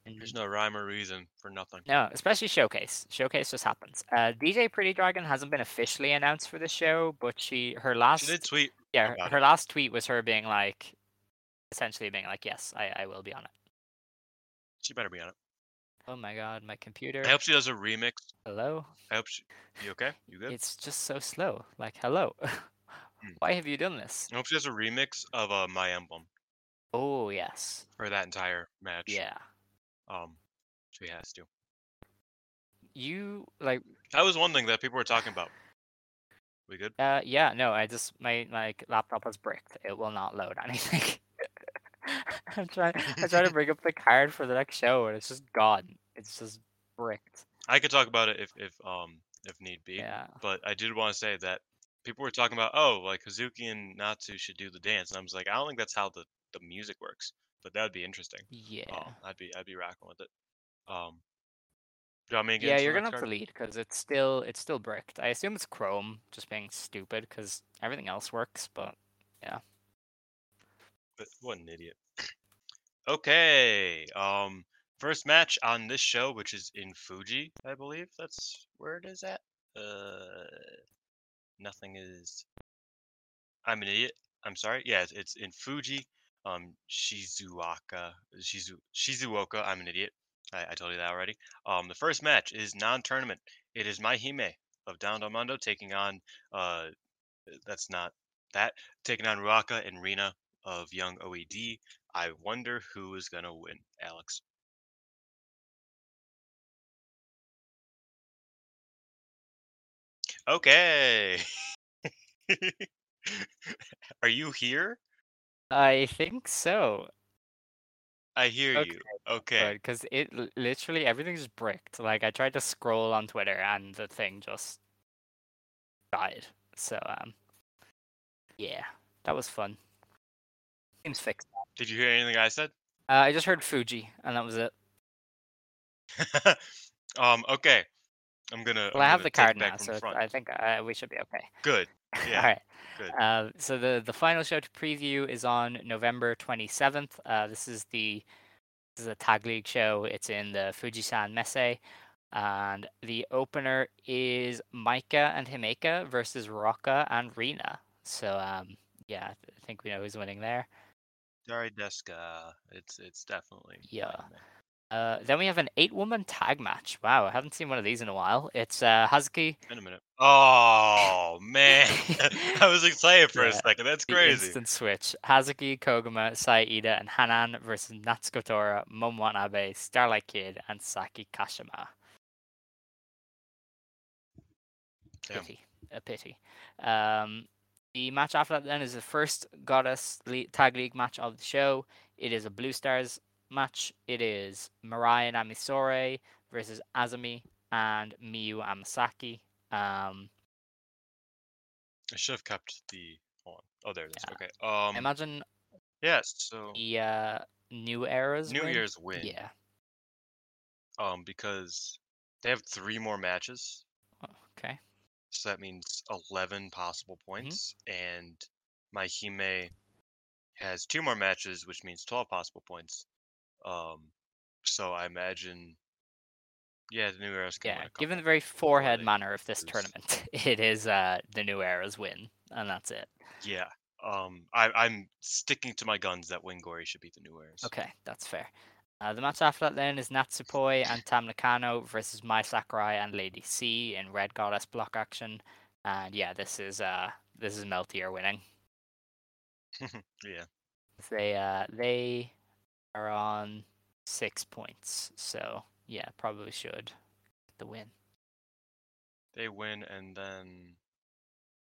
There's no rhyme or reason for nothing. no, especially Showcase. Showcase just happens. Uh, DJ Pretty Dragon hasn't been officially announced for the show, but she her last She did tweet. yeah her, her last tweet was her being like, essentially being like, yes, I, I will be on it. She better be on it. Oh my god, my computer. I hope she does a remix. Hello. I hope she. You okay? You good? It's just so slow. Like hello. Hmm. Why have you done this? I hope she does a remix of uh, My Emblem Oh yes. for that entire match. Yeah. Um, she has to. You like That was one thing that people were talking about. We good? uh yeah, no, I just my like laptop was bricked. It will not load anything. I'm trying I try to bring up the card for the next show and it's just gone. It's just bricked. I could talk about it if if um if need be. Yeah. But I did want to say that people were talking about oh like Kazuki and Natsu should do the dance, and I was like I don't think that's how the the music works, but that would be interesting. Yeah. Um, I'd be I'd be rocking with it. Um, do you want me to get Yeah, you're gonna have to lead because it's still it's still bricked. I assume it's Chrome just being stupid because everything else works, but But what an idiot. Okay. Um, first match on this show, which is in Fuji, I believe that's where it is at. Uh, nothing is. I'm an idiot. I'm sorry. Yeah, it's, in Fuji. Um, Shizuoka. Shizu Shizuoka. I'm an idiot. I, I told you that already. Um, the first match is non-tournament. It is Maihime of Down Mondo taking on. Uh, that's not that taking on Ruaka and Rina of Young OED. I wonder who is gonna win, Alex. Okay. Are you here? I think so. I hear Okay, you. Okay. because it literally everything's bricked. Like I tried to scroll on Twitter and the thing just died. So um, yeah, that was fun. Seems fixed. Did you hear anything I said? Uh, I just heard Fuji, and that was it. um. Okay. I'm gonna. Well, I'm I have the card now, so front. I think uh, we should be okay. Good. Yeah. All right. Good. Uh, so the the final show to preview is on November 27th. Uh, this is the this is a tag league show. It's in the Fujisan Messe, and the opener is Maika and Himeka versus Ruaka and Rina. So um, yeah, I think we know who's winning there. Deska. It's it's definitely. Yeah. Uh, then we have an eight woman tag match. Wow, I haven't seen one of these in a while. It's uh, Hazuki, In a minute. Oh man, I was excited for a second. That's crazy. instant switch. Hazuki, Koguma, Saida, and Hanan versus Natsuko Tora, Watanabe, Starlight Kid, and Saki Kashima. Damn. Pity. A pity. Um, the match after that then is the first Goddess Tag League match of the show. It is a Blue Stars match. It is Mariah Namisore versus Azumi and Miyu Amasaki. Um, I should have kept the. Hold on. Oh, there it is. Yeah. Okay. Um. imagine yes. So the uh, New Era's New win. Year's win. Yeah. Um, because they have three more matches. So that means eleven possible Mm-hmm. points, and my Hime has two more matches, which means twelve possible points. Um, so I imagine. Yeah, the New Era's Yeah. Given the very forehead manner of this tournament, it is uh, the New Era's win, and that's it. Yeah. Um, I, I'm sticking to my guns that Wingori should be the New era's. Okay, that's fair. Uh, the match after that then is Natsupoi and Tam Nakano versus Mai Sakurai and Lady C in Red Goddess block action. And yeah, this is uh this is Meltier winning. yeah. They uh they are on six points, so yeah, probably should get the win. They win and then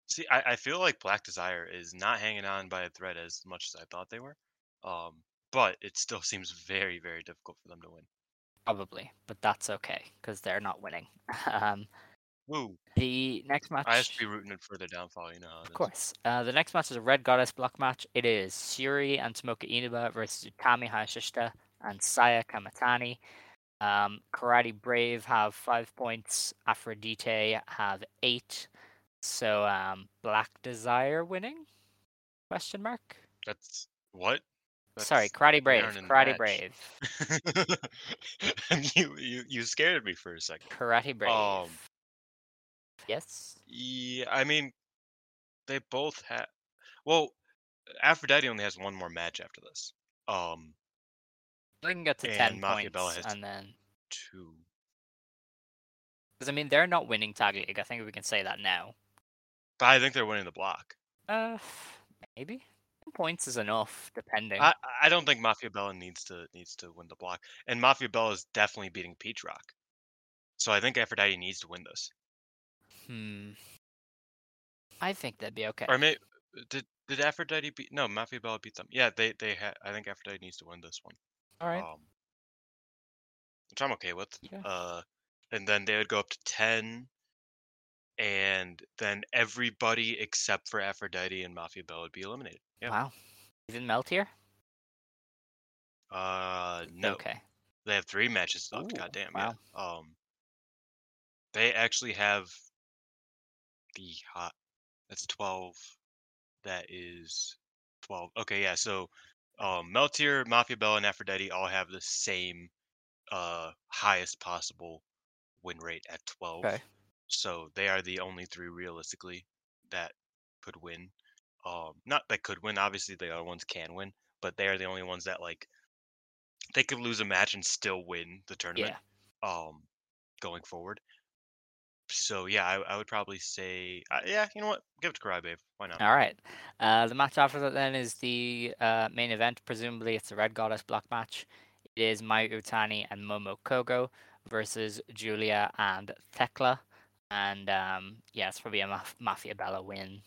see I, I feel like Black Desire is not hanging on by a thread as much as I thought they were. Um but it still seems very, very difficult for them to win. Probably, but that's okay because they're not winning. um, Woo. the next match. I have to be rooting for their downfall, you know Of course. Uh, the next match is a Red Goddess block match. It is Shuri and Tomoka Inaba versus Utami Hayashishita and Saya Kamatani. Um, Karate Brave have five points. Aphrodite have eight. So um, Black Desire winning? Question mark. That's what? Sorry, Karate Brave. aren't in the Karate. Brave. you, you you scared me for a second. Karate Brave. Um, yes. Yeah, I mean, they both have. Well, Aphrodite only has one more match after this. Um, They can get to ten points, has- and then two. because I mean they're not winning tag league. I think we can say that now. But I think they're winning the block. Uh, maybe points is enough, depending. I I don't think Mafia Bella needs to needs to win the block, and Mafia Bella is definitely beating Peach Rock. So I think Aphrodite needs to win this. Hmm. I think that'd be okay. Or may did did Aphrodite beat? No, Mafia Bella beat them. Yeah, they they ha- I think Aphrodite needs to win this one. All right. Um, which I'm okay with. Yeah. Uh, and then they would go up to ten, and then everybody except for Aphrodite and Mafia Bella would be eliminated. Yeah. Wow. Even Meltier? Uh, no. Okay. They have three matches left. Ooh, God damn. wow. Yeah. Um, they actually have the hot. That's twelve. That is twelve. Okay, yeah. So, um, Meltier, Mafia Bella, and Aphrodite all have the same, uh, highest possible win rate at twelve. Okay. So they are the only three realistically that could win. Um, not that could win. Obviously, the other ones can win, but they are the only ones that like they could lose a match and still win the tournament. Yeah. Um, going forward. So yeah, I, I would probably say uh, yeah. You know what? Give it to Crybabe. Why not? All right. Uh, the match after that then is the uh, main event. Presumably, it's a Red Goddess block match. It is Mayu Iwatani and Momo Kohgo versus Giulia and Thekla. And um, yeah, it's probably a Maf- Mafia Bella win.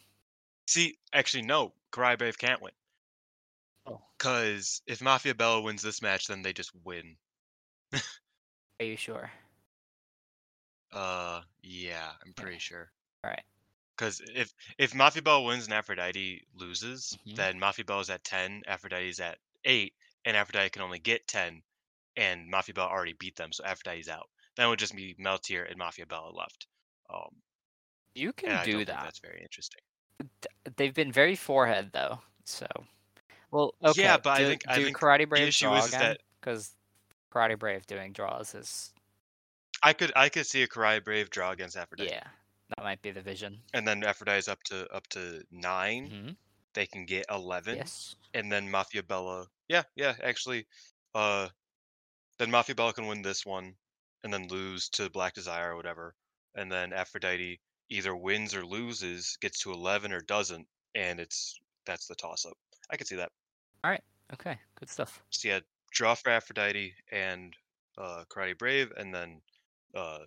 See, actually, no. Crybabe can't win. Oh. Because if Mafia Bella wins this match, then they just win. Are you sure? Uh, yeah, I'm Okay. pretty sure. Alright. Because if if Mafia Bella wins and Aphrodite loses, Mhm. then Mafia Bella's at ten, Aphrodite's at eight, and Aphrodite can only get ten, and Mafia Bella already beat them, so Aphrodite's out. Then it would just be Meltier and Mafia Bella left. Um, You can do that. that's very interesting. They've been very forehead though, so. Well, okay. Yeah, but I do, think- I think Karate Brave issue draw is- again? that- Because Karate Brave doing draws is I could I could see a Karate Brave draw against Aphrodite, yeah, that might be the vision. and then Aphrodite's up to up to 9 hmm They can get eleven. Yes. and then Mafia Bella. Yeah, yeah, actually, uh, then Mafia Bella can win this one, and then lose to Black Desire or whatever, and then Aphrodite either wins or loses, gets to eleven or doesn't, and it's that's the toss up. I could see that. All right. Okay. Good stuff. So yeah, draw for Aphrodite and uh, Karate Brave, and then uh,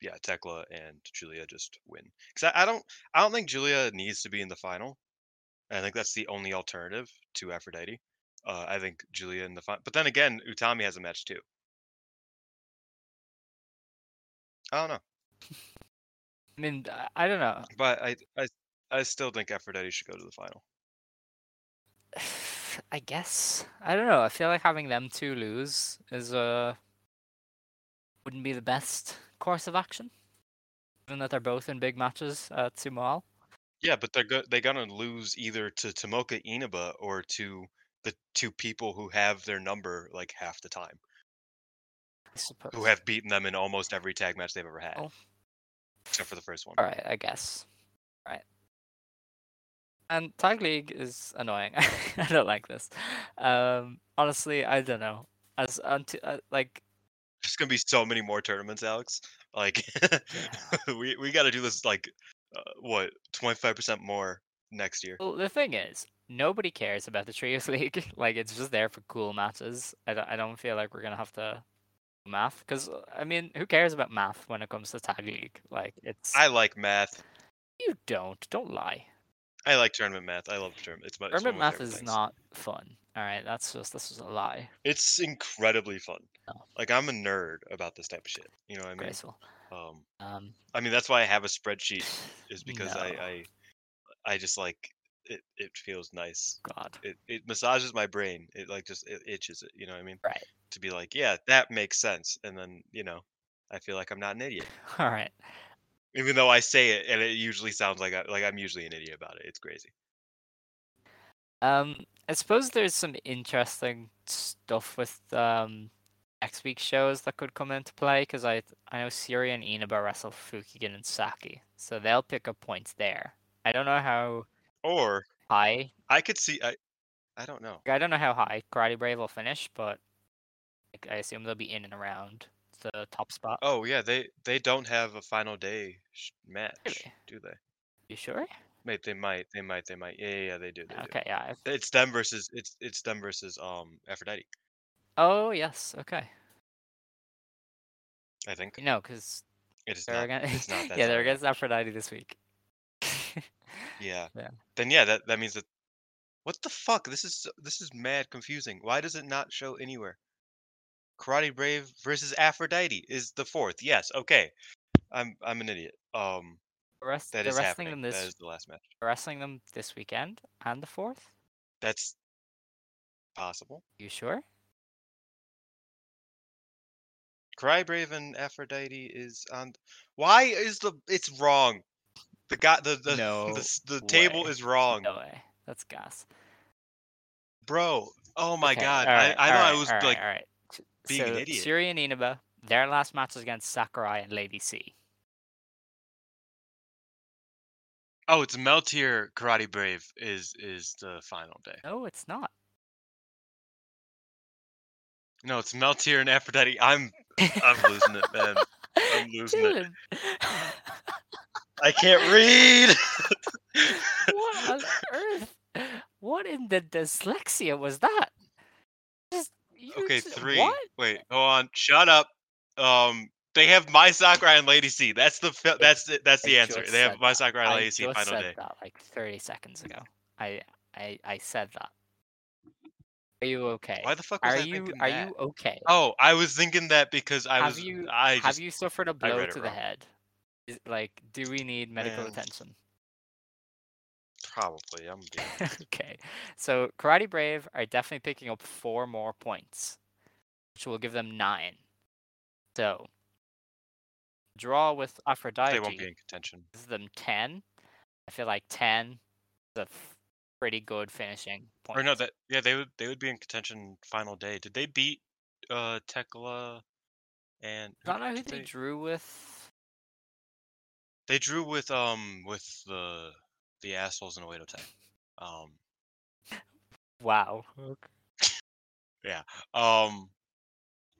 yeah, Thekla and Giulia just win. Because I, I don't, I don't think Giulia needs to be in the final. I think that's the only alternative to Aphrodite. Uh, I think Giulia in the final, but then again, Utami has a match too. I don't know, I mean, I- don't know. but I, I, I still think Aphrodite should go to the final. I guess I don't know. I feel like having them two lose is uh wouldn't be the best course of action, given that they're both in big matches at Sumo Hall. Yeah, but they're go- they're gonna lose either to Tomoka Inaba or to the two people who have their number like half the time. I suppose. who have beaten them in almost every tag match they've ever had, Oh. Except for the first one. All right, I guess. Right. And tag league is annoying. I don't like this. Um, honestly, I don't know. As until uh, like There's gonna be so many more tournaments, Alex. Like, we we got to do this like, uh, what, 25% more next year. Well, the thing is, nobody cares about the Trios League. like, it's just there for cool matches. I don't, I don't feel like we're gonna have to math because I mean, who cares about math when it comes to tag league? Like, it's I like math. you don't don't lie. I like tournament math. I love tournament. It's my Tournament math is things. not fun. All right, that's just this is a lie. It's incredibly fun. Like I'm a nerd about this type of shit. You know what I mean? Graceful. Um, Um, I mean that's why I have a spreadsheet is because I, I I just like it. It feels nice. God. It it massages my brain. It like just it itches it. You know what I mean? Right. To be like, yeah, that makes sense, and then you know, I feel like I'm not an idiot, All right. even though I say it and it usually sounds like I, like I'm usually an idiot about it. It's crazy. Um, I suppose there's some interesting stuff with um next week's shows that could come into play because I I know Siri and Inaba wrestle Fukigen and Saki, so they'll pick up points there. I don't know how Or high. I could see I I don't know. I don't know how high Karate Brave will finish, but I assume they'll be in and around the top spot. Oh yeah, they they don't have a final day sh- match, Really? do they? You sure? Wait, they might, they might, they might. Yeah, yeah, yeah they do. They Okay, yeah. I've... It's them versus it's it's them versus um Aphrodite. Oh yes, okay. I think No, because it is not. against It's not that. yeah they're against Aphrodite this week. Yeah. Yeah. Then yeah, that that means that. What the fuck? This is this is mad confusing. Why does it not show anywhere? Karate Brave versus Aphrodite is the fourth. Yes, okay. I'm I'm an idiot. Um, The rest, that they're is wrestling happening. them this is the last match. wrestling them this weekend and the fourth. That's possible. You sure? Cry Brave and Aphrodite is on. Why is the? It's wrong. The guy, the the No the, the table is wrong, No way. That's gas. bro. Oh my Okay, god! alright, I I know I was like, being an so, idiot. Suri and Inaba, their last match is against Sakurai and Lady C. oh, it's Meltier Karate Brave is is the final day. No, it's not. No, it's Meltier and Aphrodite. I'm I'm losing it, man. I'm losing it. Dylan, I can't read. what on earth? What in the dyslexia was that? Just okay, ju- three. What? Wait, go on. Shut up. Um, they have my Sakurai and Lady C. That's the fi- that's the, that's the I answer. They have said my that. Sakurai and Lady C just final said day. that like 30 seconds ago. I I I said that. Are you okay? Why the fuck was are I you thinking are that? you okay? Oh, I was thinking that because I have was you I have you suffered a blow read it to the head? Is, like, do we need medical Man. attention? probably I'm being- okay, so Karate Brave are definitely picking up four more points, which will give them nine. So, draw with Aphrodite they won't be in contention. gives them ten. I feel like ten is a pretty good finishing point. Or no, that yeah, they would they would be in contention final day. Did they beat uh Thekla and I don't know who they they, drew with. They drew with um with the the assholes in Oedo time. Um Wow. Yeah. Um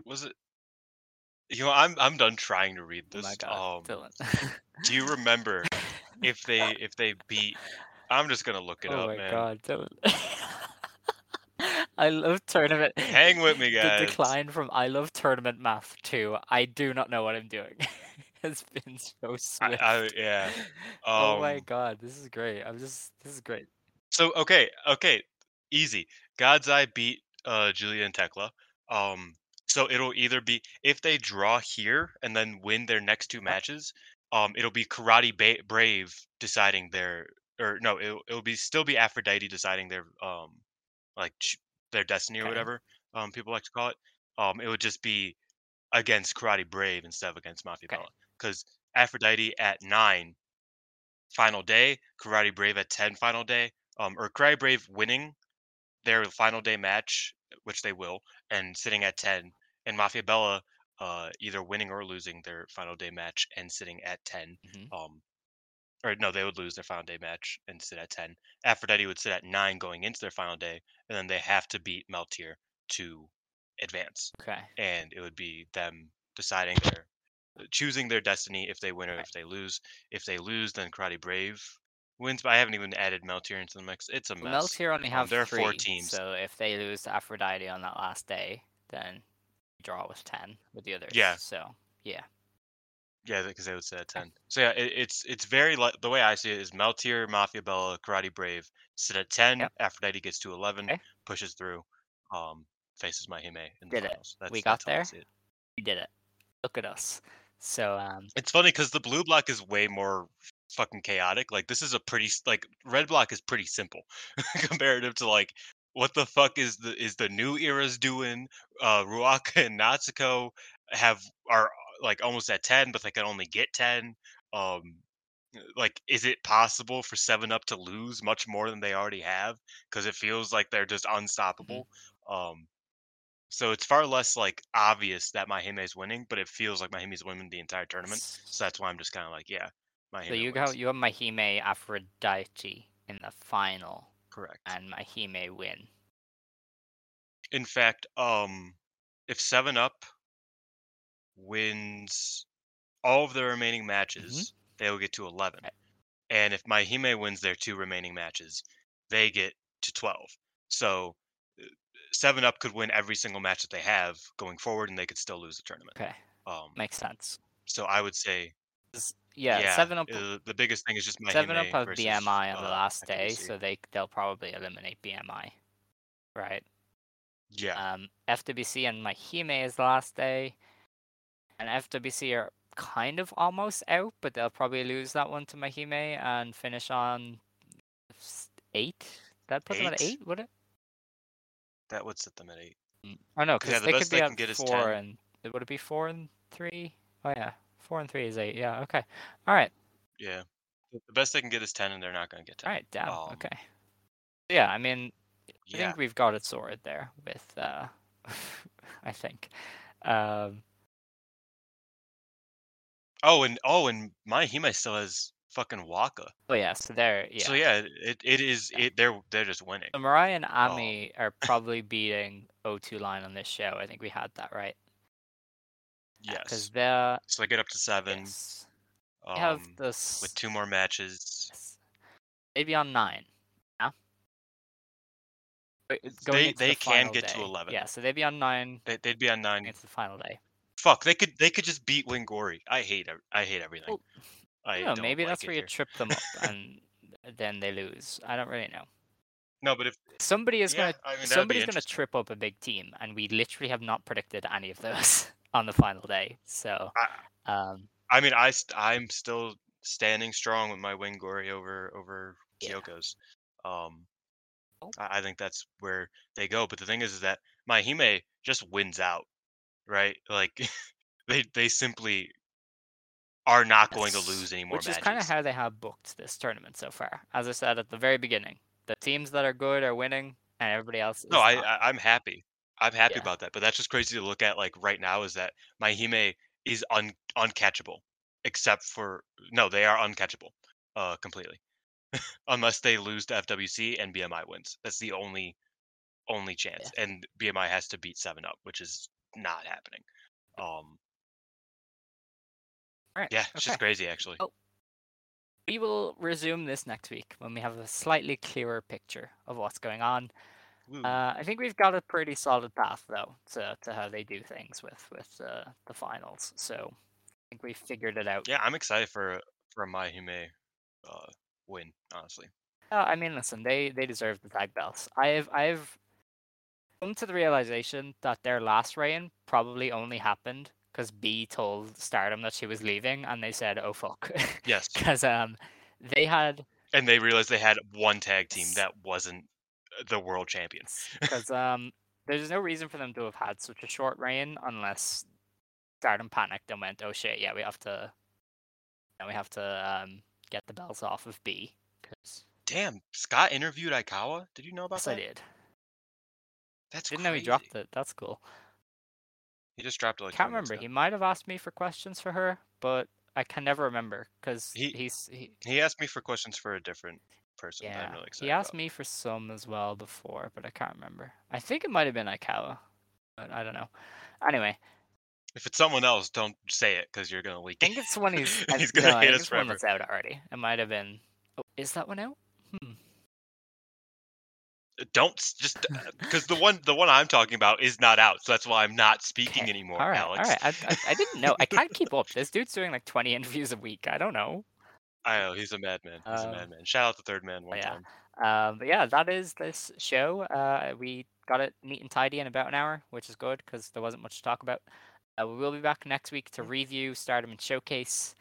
was it you know I'm I'm done trying to read Oh this. my god, um Dylan. do you remember if they if they beat I'm just gonna look it oh up, my man. god, Dylan. I love tournament. Hang with me, guys. The decline from I love tournament math to I do not know what I'm doing has been so I, swift. I yeah. oh my Um, god, this is great. I'm just this is great. So okay, okay, easy. God's Eye beat uh Giulia and Thekla. Um, so it'll either be if they draw here and then win their next two matches. Um, it'll be Karate ba- Brave deciding their or no, it'll it'll be still be Aphrodite deciding their um like ch- their destiny or Okay. whatever. Um, people like to call it. Um, it would just be against Karate Brave instead of against Mafia Okay. Bella because Aphrodite at nine final day, Karate Brave at 10 final day, um, or Karate Brave winning their final day match, which they will, and sitting at 10, and Mafia Bella uh, either winning or losing their final day match and sitting at 10. Mhm. Um, or no, they would lose their final day match and sit at ten. Aphrodite would sit at nine going into their final day, and then they have to beat Meltier to advance, Okay. and it would be them deciding their choosing their destiny if they win or if they lose. If they lose, then Karate Brave wins. But I haven't even added Meltier into the mix. It's a mess. Meltier only Um, have there are three, four teams. so if they lose Aphrodite on that last day, then you draw with ten with the others. Yeah. So yeah. Yeah, because they would sit at ten. So yeah, it, it's it's very li- the way I see it is Meltier, Mafia Bella, Karate Brave sit at ten. Yep. Aphrodite gets to eleven, Okay. pushes through, um, faces Mahime in the Did it. finals. That's, We got that's how I there? it. We did it. Look at us. So um It's funny because the blue block is way more fucking chaotic. Like this is a pretty like red block is pretty simple comparative to like what the fuck is the is the new eras doing? Uh, Ruaka and Natsuko have are like almost at ten, but they can only get ten. Um, like is it possible for Seven Up to lose much more than they already have? Because it feels like they're just unstoppable. Um, so it's far less like obvious that Mahime is winning, but it feels like Mahime's winning the entire tournament. So that's why I'm just kind of like, yeah, Mahime so you wins. have you have Mahime Aphrodite in the final correct. and Mahime win. In fact, um, if Seven Up wins all of their remaining matches, they will get to eleven. Right. And if Mahime wins their two remaining matches, they get to twelve. So Seven Up could win every single match that they have going forward, and they could still lose the tournament. Okay. Um, Makes sense. so I would say, Yeah, seven up uh, the biggest thing is just Mahime seven up have versus, BMI on the uh, last day, so they they'll probably eliminate BMI. Right. yeah, Um, FWC and Mahime is the last day, and FWC are kind of almost out, but they'll probably lose that one to Mahime and finish on eight. That'd put them at Eight? eight, would it? That would set them at eight. Oh no, 'Cause, yeah, because the they could be they at get four 10. and it would it be four and three? Oh yeah, four and three is eight. Yeah, okay. All right, Yeah, the best they can get is ten, and they're not going to get ten. all right, damn. Um, okay. Yeah, I mean, I Yeah, think we've got it sorted there with uh I think. Um Oh, and oh, and Mahime still has fucking Waka. oh yeah, so there yeah. So yeah, it, it is it. They're they're just winning. So Mariah and Oh. Ami are probably beating O2 line on this show. I think we had that right. Yes. Because they're So they get up to seven. yes, Um, they have this with two more matches. yes, maybe on nine. Yeah. But it's going They- they the can get to day. 11. Yeah, so they'd be on nine. They, they'd be on nine. It's the final day. Fuck, they could they could just beat Wingori. I hate I hate everything. Well, I don't maybe like that's where you trip them up and then they lose. I don't really know. No, but if Somebody is yeah, gonna I mean, somebody's gonna trip up a big team, and we literally have not predicted any of those on the final day. So, I, um, I mean, I st- I'm still standing strong with my Wingori over over Yeah. Kyoko's. Um, Oh. I, I think that's where they go. But the thing is, is that Mahime just wins out, right? Like they they simply are not going to lose any more which matches. is kind of how they have booked this tournament so far. As I said at the very beginning, the teams that are good are winning, and everybody else. no, I, I I'm happy. I'm happy Yeah. about that. But that's just crazy to look at. Like right now, is that my Mahime is un uncatchable, except for no, they are uncatchable, uh, completely. unless they lose to FWC and BMI wins. That's the only only chance. And BMI has to beat Seven Up, which is not happening. Um, All right. yeah, it's just crazy actually. Oh. We will resume this next week when we have a slightly clearer picture of what's going on. Uh, I think we've got a pretty solid path though to, to how they do things with with uh, the finals. So I think we've figured it out. yeah, I'm excited for for a Mahime uh, win. Honestly, Uh, I mean, listen, they they deserve the tag belts. I've I've come to the realization that their last reign probably only happened because B told Stardom that she was leaving, and they said, "Oh fuck," yes. because um they had And they realized they had one tag team that wasn't uh, the world champion. because um there's no reason for them to have had such a short reign unless Stardom panicked and went, "Oh shit, yeah, we have to, yeah, we have to um get the belts off of B." Because Damn, Scott interviewed Aikawa. Did you know about yes, I did. That's Didn't know he dropped it. That's cool. He just dropped it like. I can't 20 minutes remember. He might have asked me for questions for her, but I can never remember because He- he's he, He asked me for questions for a different person. yeah. I'm really excited he asked about. me for some as well before, but I can't remember. I think it might have been Aikawa, but I don't know. Anyway, If it's someone else, don't say it because you're gonna leak I think it. it's one he's. He's no, gonna I hate us it's one forever. that's out already. It might have been. Oh, is that one out? Hmm. Don't just because the one the one I'm talking about is not out, so that's why I'm not speaking Okay, anymore, All right, Alex. all right. I, I, I didn't know. I can't keep up. This dude's doing like 20 interviews a week. I don't know. I know he's a madman. He's Um, a madman. Shout out to Third Man one yeah. time. Um, but yeah, that is this show. Uh, we got it neat and tidy in about an hour, which is good because there wasn't much to talk about. Uh, we will be back next week to review Stardom and Showcase.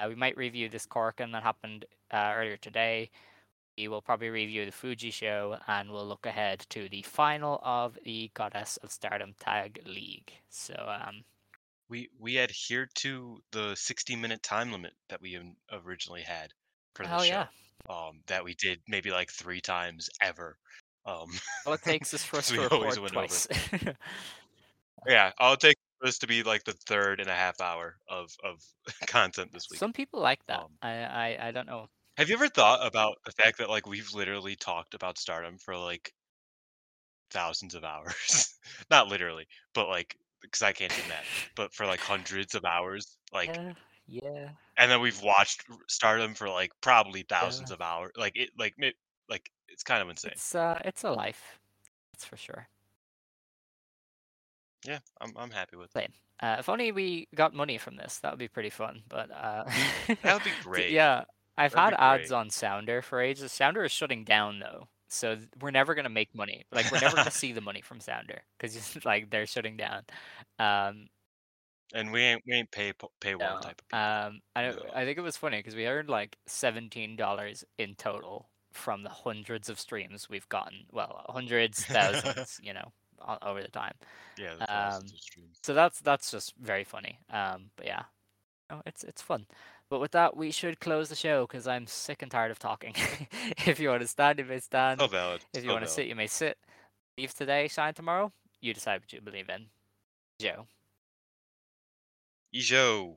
Uh, we might review this Korakuen that happened uh, earlier today. We will probably review the Fuji show and we'll look ahead to the final of the Goddess of Stardom Tag League. So, um, We we adhered to the 60 minute time limit that we originally had for the hell show. yeah. Um, that we did maybe like three times ever. Um, All it takes is for us to always record went over. twice. yeah, I'll take this to be like the third and a half hour of of content this week. Some people like that. Um, I, I, I don't know. Have you ever thought about the fact that like we've literally talked about stardom for like thousands of hours? Not literally, but like because I can't do math, but for like hundreds of hours, like, yeah, yeah. and then we've watched stardom for like probably thousands of hours. Like it, like it, like it's kind of insane. It's uh, it's a life. That's for sure. Yeah, I'm I'm happy with it. Uh, if only we got money from this, that would be pretty fun. But uh, That would be great. Yeah, I've That'd had ads on Sounder for ages. Sounder is shutting down though, so we're never gonna make money. Like we're never gonna see the money from Sounder because like they're shutting down. Um, And we ain't we ain't pay pay one no, type of people. um, I No. I think it was funny because we earned like seventeen dollars in total from the hundreds of streams we've gotten. Well, hundreds, thousands, you know, over the time. yeah, the um, of streams. So that's that's just very funny. Um, but yeah, oh, it's it's fun. But with that, we should close the show because I'm sick and tired of talking. if you want to stand, you may stand. So valid. if you so want to sit, you may sit. Leave today, shine tomorrow. You decide what you believe in. Joe. Ijo.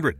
800